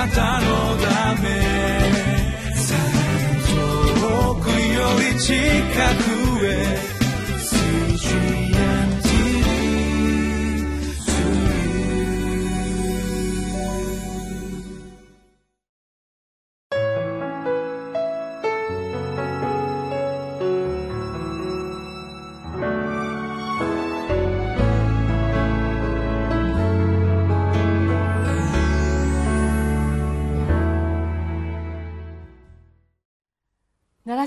なたのため。遠くより近く。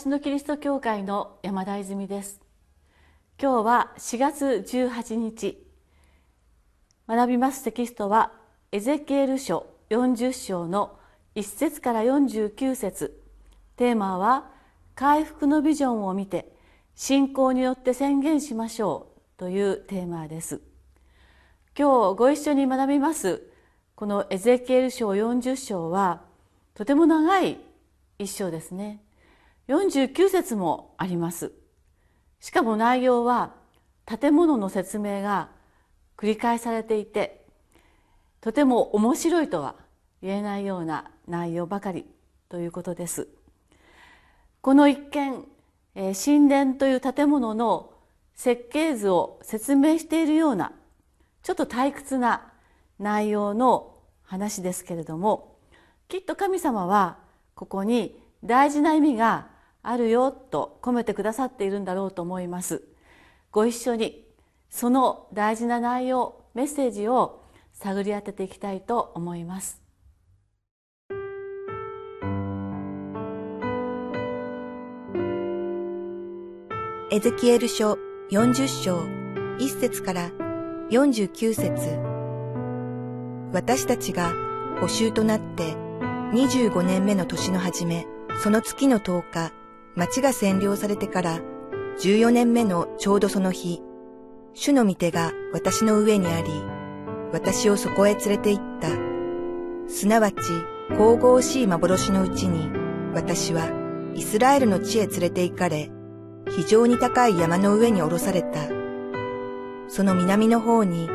習志野キリスト教会の山田泉です。今日は4月18日。学びますテキストはエゼキエル書40章の1節から49節。テーマは回復のビジョンを見て信仰によって宣言しましょう。というテーマです。今日ご一緒に学びますこのエゼキエル書40章はとても長い一章ですね。49節もあります。しかも内容は建物の説明が繰り返されていてとても面白いとは言えないような内容ばかりということです。この一見神殿という建物の設計図を説明しているようなちょっと退屈な内容の話ですけれどもきっと神様はここに大事な意味があるよと込めてくださっているんだろうと思います。ご一緒にその大事な内容メッセージを探り当てていきたいと思います。エゼキエル書40章1節から49節。私たちが補修となって25年目の年の初め、その月の10日、町が占領されてから14年目のちょうどその日、主の御手が私の上にあり、私をそこへ連れて行った。すなわち、神々しい幻のうちに、私はイスラエルの地へ連れて行かれ、非常に高い山の上に降ろされた。その南の方に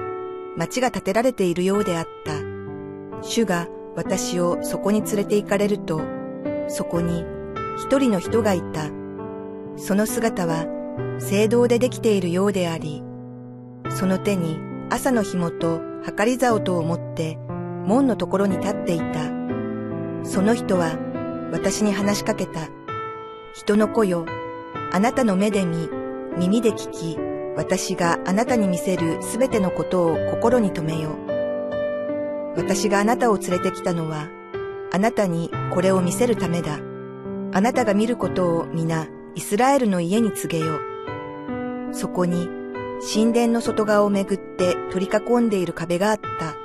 町が建てられているようであった。主が私をそこに連れて行かれると、そこに一人の人がいた。その姿は聖堂でできているようであり、その手に朝の紐と測り竿とを持って門のところに立っていた。その人は私に話しかけた。人の子よ、あなたの目で見、耳で聞き、私があなたに見せるすべてのことを心に留めよ。私があなたを連れてきたのは、あなたにこれを見せるためだ。あなたが見ることを皆イスラエルの家に告げよう。そこに神殿の外側をめぐって取り囲んでいる壁があった。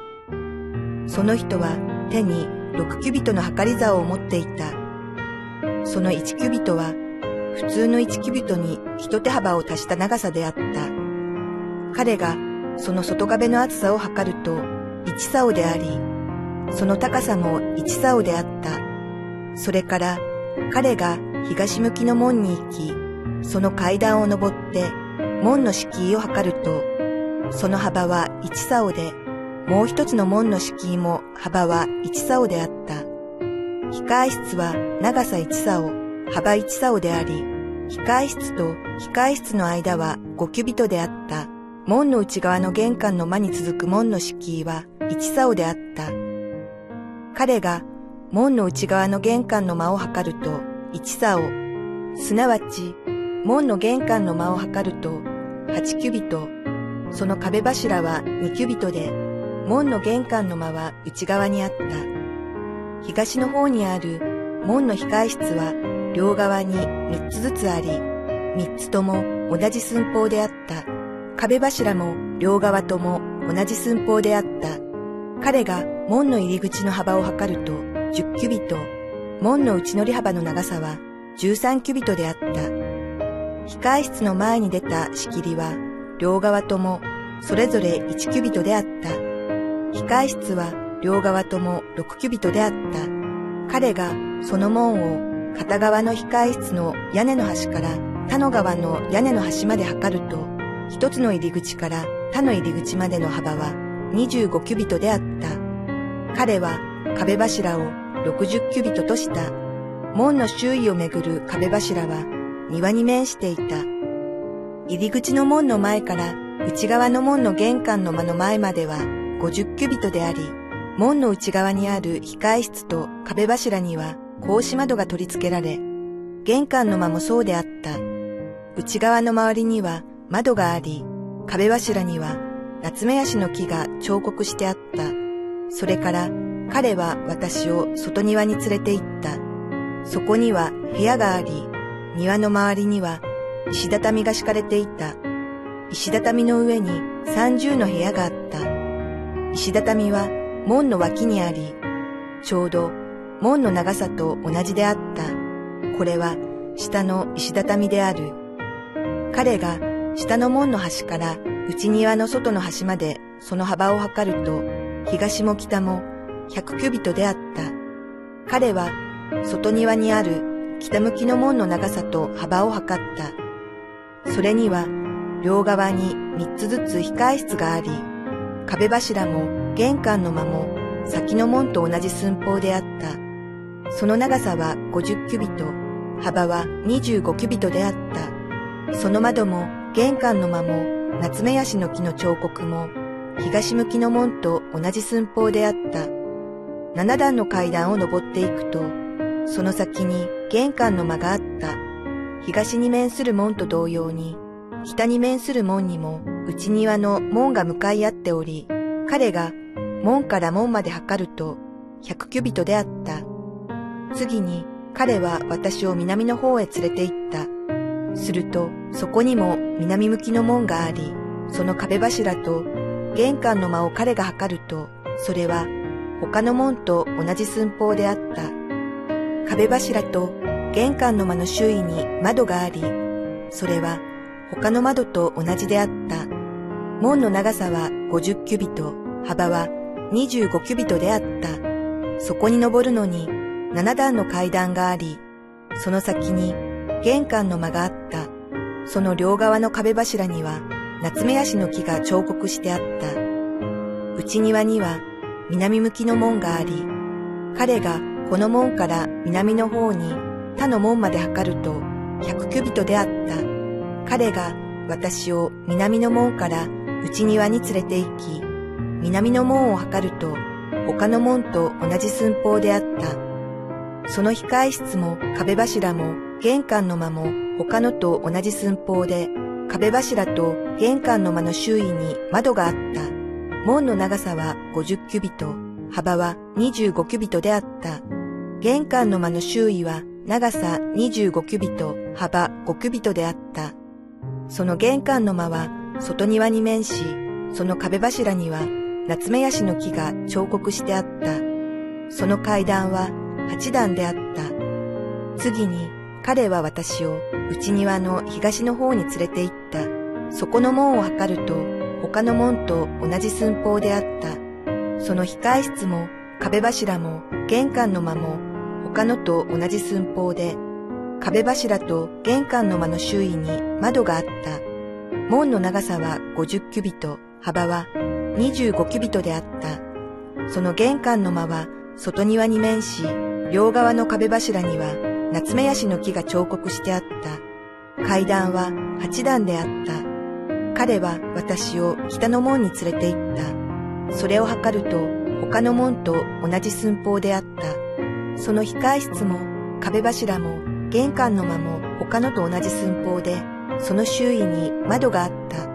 その人は手に六キュビトの測り竿を持っていた。その一キュビトは普通の一キュビトに一手幅を足した長さであった。彼がその外壁の厚さを測ると一竿であり、その高さも一竿であった。それから彼が東向きの門に行き、その階段を登って門の敷居を測ると、その幅は一竿で、もう一つの門の敷居も幅は一竿であった。控室は長さ一竿、幅一竿であり、控室と控室の間は五キュビトであった。門の内側の玄関の間に続く門の敷居は一竿であった。彼が門の内側の玄関の間を測ると一竿、すなわち門の玄関の間を測ると八キュビト、その壁柱は二キュビトで、門の玄関の間は内側にあった。東の方にある門の控室は両側に三つずつあり、三つとも同じ寸法であった。壁柱も両側とも同じ寸法であった。彼が門の入り口の幅を測ると10キュビト、門の内乗り幅の長さは13キュビトであった。控室の前に出た仕切りは、両側ともそれぞれ1キュビトであった。控室は両側とも6キュビトであった。彼がその門を片側の控室の屋根の端から他の側の屋根の端まで測ると、一つの入り口から他の入り口までの幅は25キュビトであった。彼は壁柱を60キュビトとした。門の周囲をめぐる壁柱は庭に面していた。入り口の門の前から内側の門の玄関の間の前までは50キュビトであり、門の内側にある控え室と壁柱には格子窓が取り付けられ、玄関の間もそうであった。内側の周りには窓があり、壁柱には夏目足の木が彫刻してあった。それから彼は私を外庭に連れて行った。そこには部屋があり、庭の周りには石畳が敷かれていた。石畳の上に三重の部屋があった。石畳は門の脇にあり、ちょうど門の長さと同じであった。これは下の石畳である。彼が下の門の端から内庭の外の端までその幅を測ると、東も北も100キュビトであった。彼は外庭にある北向きの門の長さと幅を測った。それには両側に3つずつ控え室があり、壁柱も玄関の間も先の門と同じ寸法であった。その長さは50キュビト、幅は25キュビトであった。その窓も玄関の間も夏目ヤシの木の彫刻も東向きの門と同じ寸法であった。七段の階段を登っていくと、その先に玄関の間があった。東に面する門と同様に、北に面する門にも内庭の門が向かい合っており、彼が門から門まで測ると100キュビトであった。次に彼は私を南の方へ連れて行った。するとそこにも南向きの門があり、その壁柱と玄関の間を彼が測ると、それは他の門と同じ寸法であった。壁柱と玄関の間の周囲に窓があり、それは他の窓と同じであった。門の長さは50キュビト、幅は25キュビトであった。そこに登るのに7段の階段があり、その先に玄関の間があった。その両側の壁柱には夏目ヤシの木が彫刻してあった。内庭には南向きの門があり、彼がこの門から南の方に他の門まで測ると100キュビトであった。彼が私を南の門から内庭に連れて行き、南の門を測ると他の門と同じ寸法であった。その控え室も壁柱も玄関の間も他のと同じ寸法で、壁柱と玄関の間の周囲に窓があった。門の長さは50キュビト、幅は25キュビトであった。玄関の間の周囲は長さ25キュビト、幅5キュビトであった。その玄関の間は外庭に面し、その壁柱には夏目ヤシの木が彫刻してあった。その階段は八段であった。次に彼は私を内庭の東の方に連れて行った。そこの門を測ると他の門と同じ寸法であった。その控室も壁柱も玄関の間も他のと同じ寸法で壁柱と玄関の間の周囲に窓があった。門の長さは50キュビト、幅は25キュビトであった。その玄関の間は外庭に面し、両側の壁柱には夏目ヤシの木が彫刻してあった。階段は8段であった。彼は私を北の門に連れて行った。それを測ると他の門と同じ寸法であった。その控え室も壁柱も玄関の間も他のと同じ寸法で、その周囲に窓があった。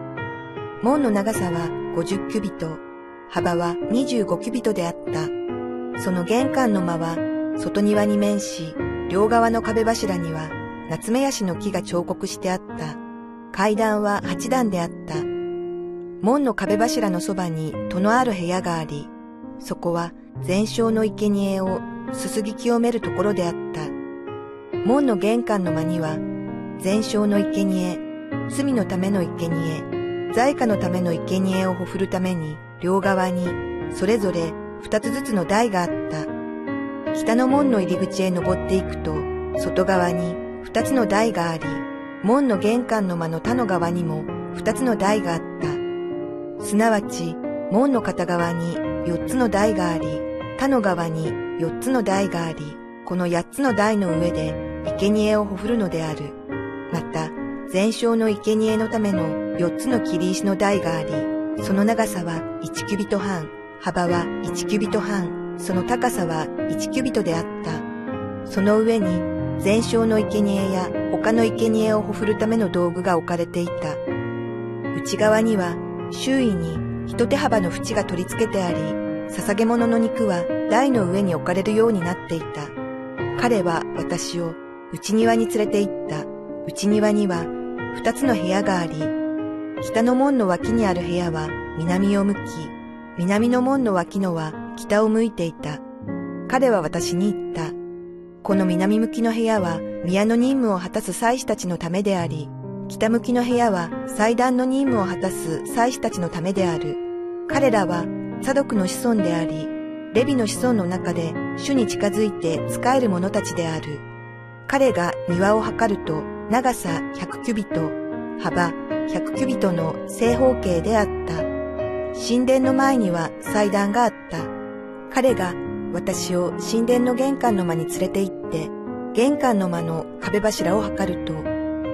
門の長さは50キュビト、幅は25キュビトであった。その玄関の間は外庭に面し、両側の壁柱には夏目ヤシの木が彫刻してあった。階段は8段であった。門の壁柱のそばに戸のある部屋があり、そこは全焼の生贄をすすぎ清めるところであった。門の玄関の間には、全焼の生贄、罪のための生贄、在家のための生贄をほふるために、両側に、それぞれ二つずつの台があった。北の門の入り口へ登っていくと、外側に二つの台があり、門の玄関の間の他の側にも二つの台があった。すなわち、門の片側に四つの台があり、他の側に四つの台があり、この八つの台の上で生贄をほふるのである。また、全焼の生贄のための四つの切り石の台があり、その長さは一キュビト半、幅は一キュビト半、その高さは一キュビトであった。その上に全焼の生贄や他の生贄をほふるための道具が置かれていた。内側には周囲に一手幅の縁が取り付けてあり、捧げ物の肉は台の上に置かれるようになっていた。彼は私を内庭に連れて行った。内庭には二つの部屋があり、北の門の脇にある部屋は南を向き、南の門の脇のは北を向いていた。彼は私に言った。この南向きの部屋は宮の任務を果たす祭司たちのためであり、北向きの部屋は祭壇の任務を果たす祭司たちのためである。彼らはサドクの子孫であり、レビの子孫の中で主に近づいて仕える者たちである。彼が庭を測ると長さ100キュビト、幅100キュビトの正方形であった。神殿の前には祭壇があった。彼が私を神殿の玄関の間に連れて行って、玄関の間の壁柱を測ると、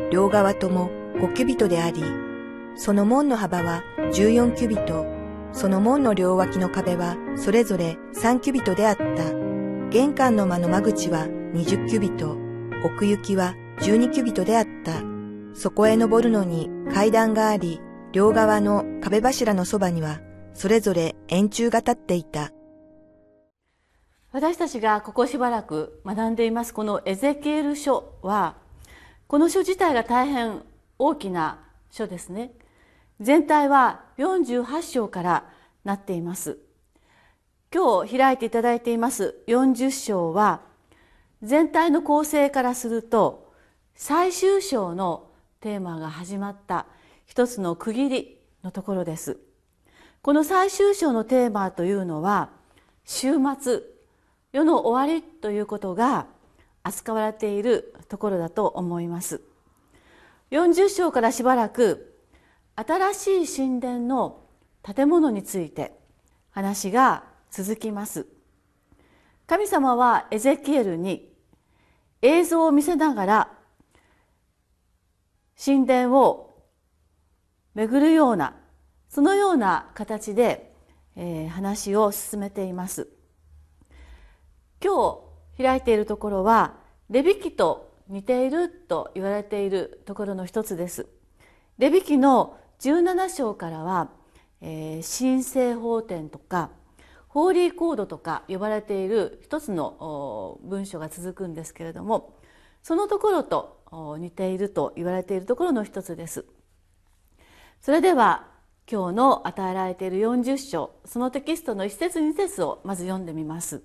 両側とも5キュビトであり、その門の幅は14キュビト、その門の両脇の壁はそれぞれ3キュビトであった。玄関の間の間口は20キュビト、奥行きは12キュビトであった。そこへ登るのに階段があり、両側の壁柱のそばにはそれぞれ円柱が立っていた。私たちがここしばらく学んでいますこのエゼキエル書はこの書自体が大変大きな書ですね。全体は48章からなっています。今日開いていただいています40章は全体の構成からすると最終章のテーマが始まった一つの区切りのところです。この最終章のテーマというのは終末世の終わりということが扱われているところだと思います。40章からしばらく新しい神殿の建物について話が続きます。神様はエゼキエルに映像を見せながら神殿を巡るようなそのような形で、えー、話を進めています。今日開いているところはレビ記と似ていると言われているところの一つです。レビ記の17章からは、えー、神聖法典とかホーリーコードとか呼ばれている一つの文章が続くんですけれどもそのところと似ていると言われているところの一つです。それでは今日の与えられている40章そのテキストの一節二節をまず読んでみます。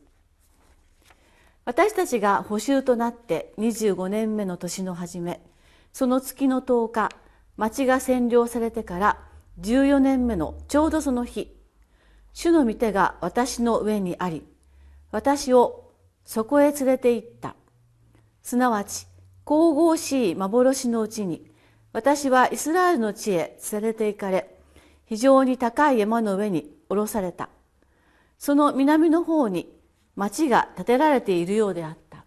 私たちが補修となって25年目の年の初めその月の10日町が占領されてから14年目のちょうどその日主の御手が私の上にあり私をそこへ連れて行った。すなわち神々しい幻のうちに私はイスラエルの地へ連れて行かれ非常に高い山の上に下ろされた。その南の方に町が建てられているようであった。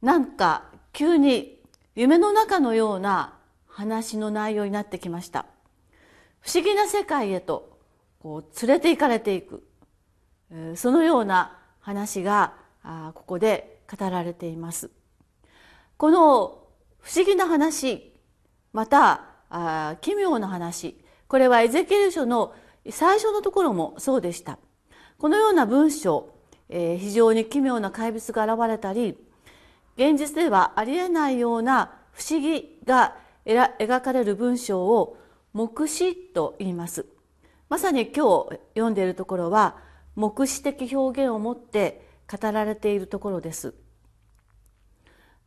なんか急に夢の中のような話の内容になってきました。不思議な世界へとこう連れて行かれていく。そのような話がここで語られています。この不思議な話また奇妙な話これはエゼキエル書の最初のところもそうでした。このような文章、非常に奇妙な怪物が現れたり現実ではありえないような不思議が描かれる文章を目視と言います。まさに今日読んでいるところは目視的表現を持って語られているところです。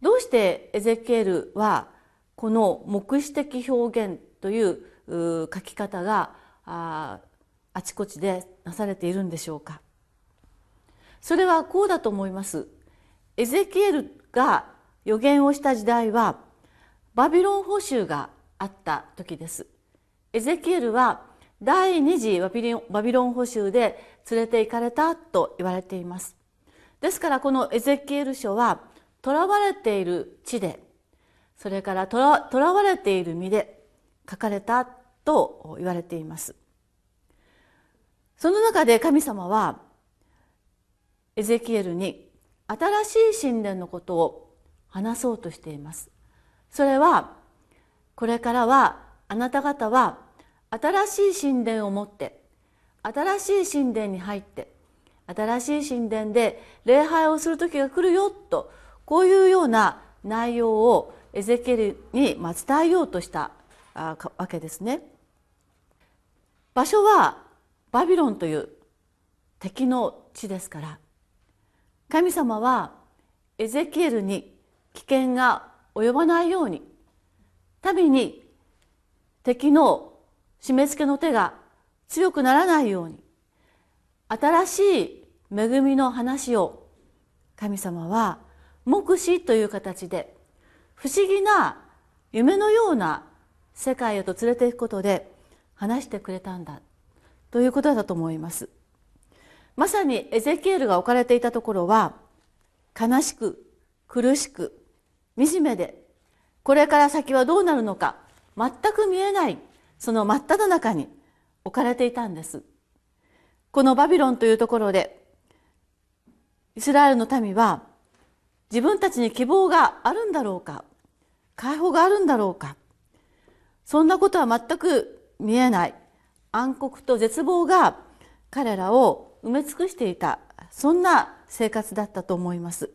どうしてエゼキエルはこの目視的表現という書き方があちこちでなされているんでしょうか。それはこうだと思います。エゼキエルが予言をした時代はバビロン捕囚があった時です。エゼキエルは第二次バビロンバビロン捕囚で連れて行かれたと言われています。ですからこのエゼキエル書は囚われている地でそれから囚われている身で書かれたと言われています。その中で神様はエゼキエルに新しい神殿のことを話そうとしていますそれはこれからはあなた方は新しい神殿を持って新しい神殿に入って新しい神殿で礼拝をする時が来るよとこういうような内容をエゼキエルに伝えようとしたわけですね。場所はバビロンという敵の地ですから神様はエゼキエルに危険が及ばないように民に敵の締め付けの手が強くならないように新しい恵みの話を神様は目視という形で不思議な夢のような世界へと連れていくことで話してくれたんだ。ということだと思います。まさにエゼキエルが置かれていたところは悲しく苦しく惨めでこれから先はどうなるのか全く見えないその真っ只中に置かれていたんです。このバビロンというところでイスラエルの民は自分たちに希望があるんだろうか解放があるんだろうかそんなことは全く見えない。暗黒と絶望が彼らを埋め尽くしていたそんな生活だったと思います。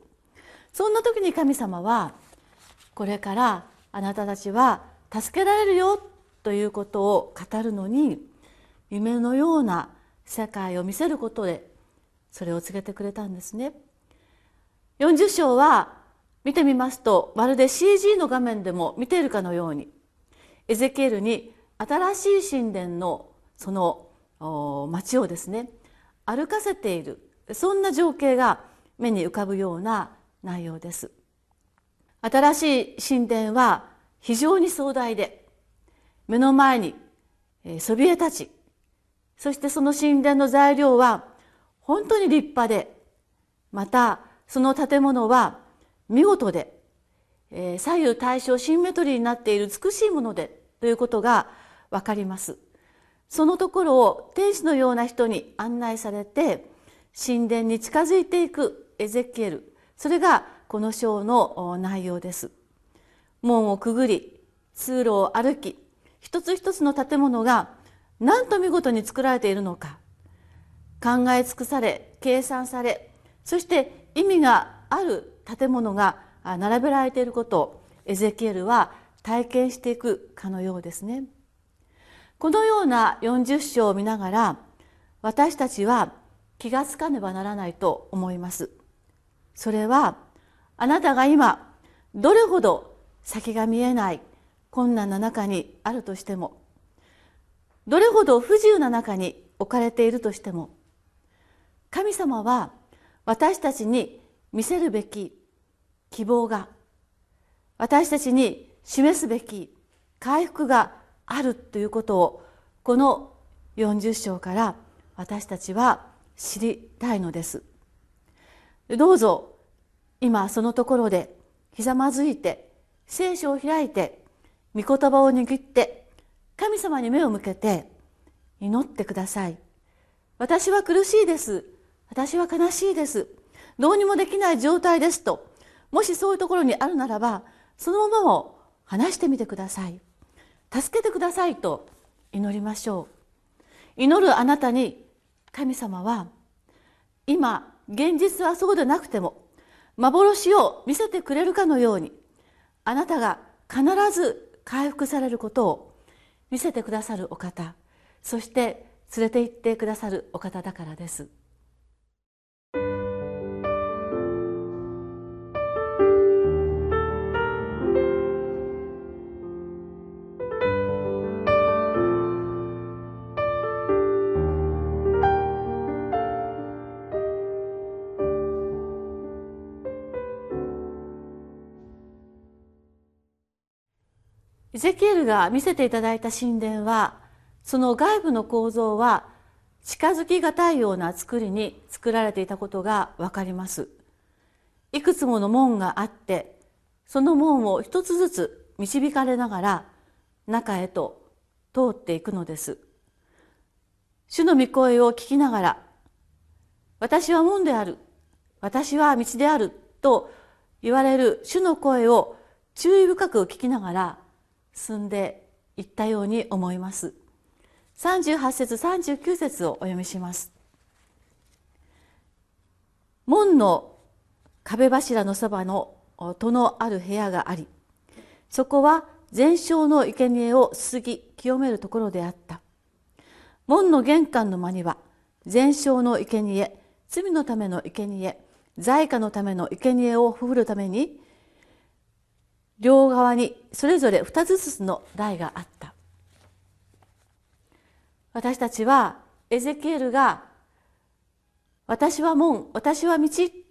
そんな時に神様はこれからあなたたちは助けられるよということを語るのに夢のような世界を見せることでそれを告げてくれたんですね。40章は見てみますとまるで CG の画面でも見ているかのようにエゼキエルに新しい神殿のその街をですね歩かせているそんな情景が目に浮かぶような内容です。新しい神殿は非常に壮大で目の前にそびえ立ちそしてその神殿の材料は本当に立派でまたその建物は見事で左右対称シンメトリーになっている美しいものでということがわかります。そのところを天使のような人に案内されて神殿に近づいていくエゼキエル。それがこの章の内容です。門をくぐり通路を歩き一つ一つの建物が何と見事に作られているのか考え尽くされ計算されそして意味がある建物が並べられていることをエゼキエルは体験していくかのようですね。このような40章を見ながら私たちは気がつかねばならないと思います。それはあなたが今どれほど先が見えない困難な中にあるとしてもどれほど不自由な中に置かれているとしても神様は私たちに見せるべき希望が私たちに示すべき回復があるということをこの40章から私たちは知りたいのです。どうぞ今そのところでひざまずいて聖書を開いて御言葉を握って神様に目を向けて祈ってください。私は苦しいです。私は悲しいです。どうにもできない状態ですともしそういうところにあるならばそのままを話してみてください。助けてくださいと祈りましょう祈るあなたに神様は今現実はそうでなくても幻を見せてくれるかのようにあなたが必ず回復されることを見せてくださるお方そして連れて行ってくださるお方だからです。エゼキエルが見せていただいた神殿はその外部の構造は近づきがたいような作りに作られていたことがわかります。いくつもの門があってその門を一つずつ導かれながら中へと通っていくのです。主の御声を聞きながら私は門である私は道であると言われる主の声を注意深く聞きながら進んでいったように思います。38節39節をお読みします。門の壁柱のそばの戸のある部屋がありそこは全焼の生贄をすすぎ清めるところであった。門の玄関の間には全焼の生贄罪のための生贄財貨のための生贄をふるために両側にそれぞれ二つずつの台があった。私たちはエゼキエルが私は門私は道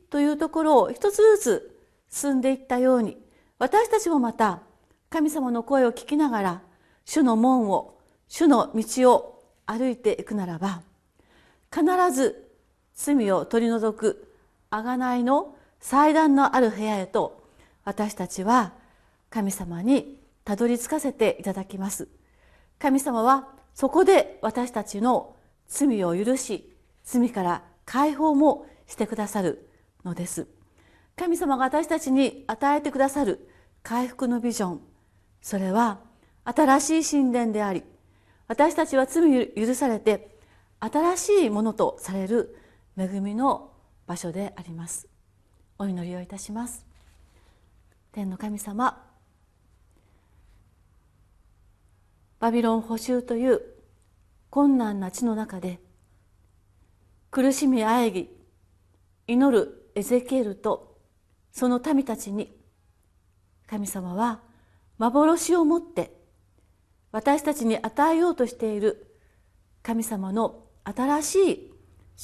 というところを一つずつ進んでいったように私たちもまた神様の声を聞きながら主の門を主の道を歩いていくならば必ず罪を取り除く贖いの祭壇のある部屋へと私たちは神様にたどり着かせていただきます。神様はそこで私たちの罪を許し罪から解放もしてくださるのです。神様が私たちに与えてくださる回復のビジョンそれは新しい神殿であり私たちは罪許されて新しいものとされる恵みの場所であります。お祈りをいたします。天の神様バビロン捕囚という困難な地の中で苦しみあえぎ祈るエゼキエルとその民たちに神様は幻をもって私たちに与えようとしている神様の新しい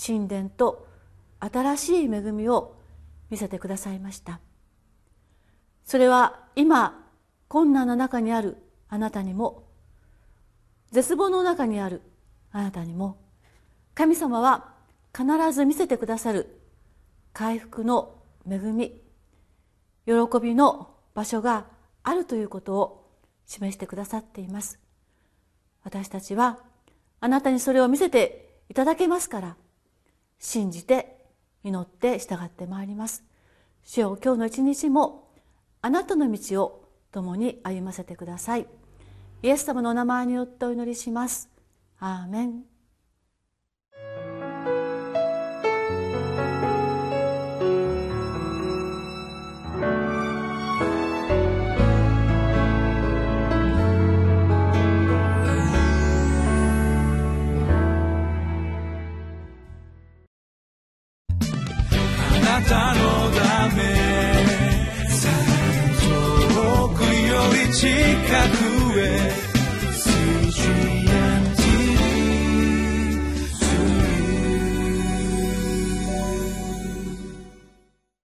神殿と新しい恵みを見せてくださいました。それは今困難な中にあるあなたにも絶望の中にある。あなたにも。神様は必ず見せてくださる。回復の恵み。喜びの場所があるということを示してくださっています。私たちはあなたにそれを見せていただけますから。信じて祈って従ってまいります。主よ今日の一日もあなたの道を共に歩ませてください。イエス様のお名前によってお祈りします。アーメン。あなたのため遠くより近くへ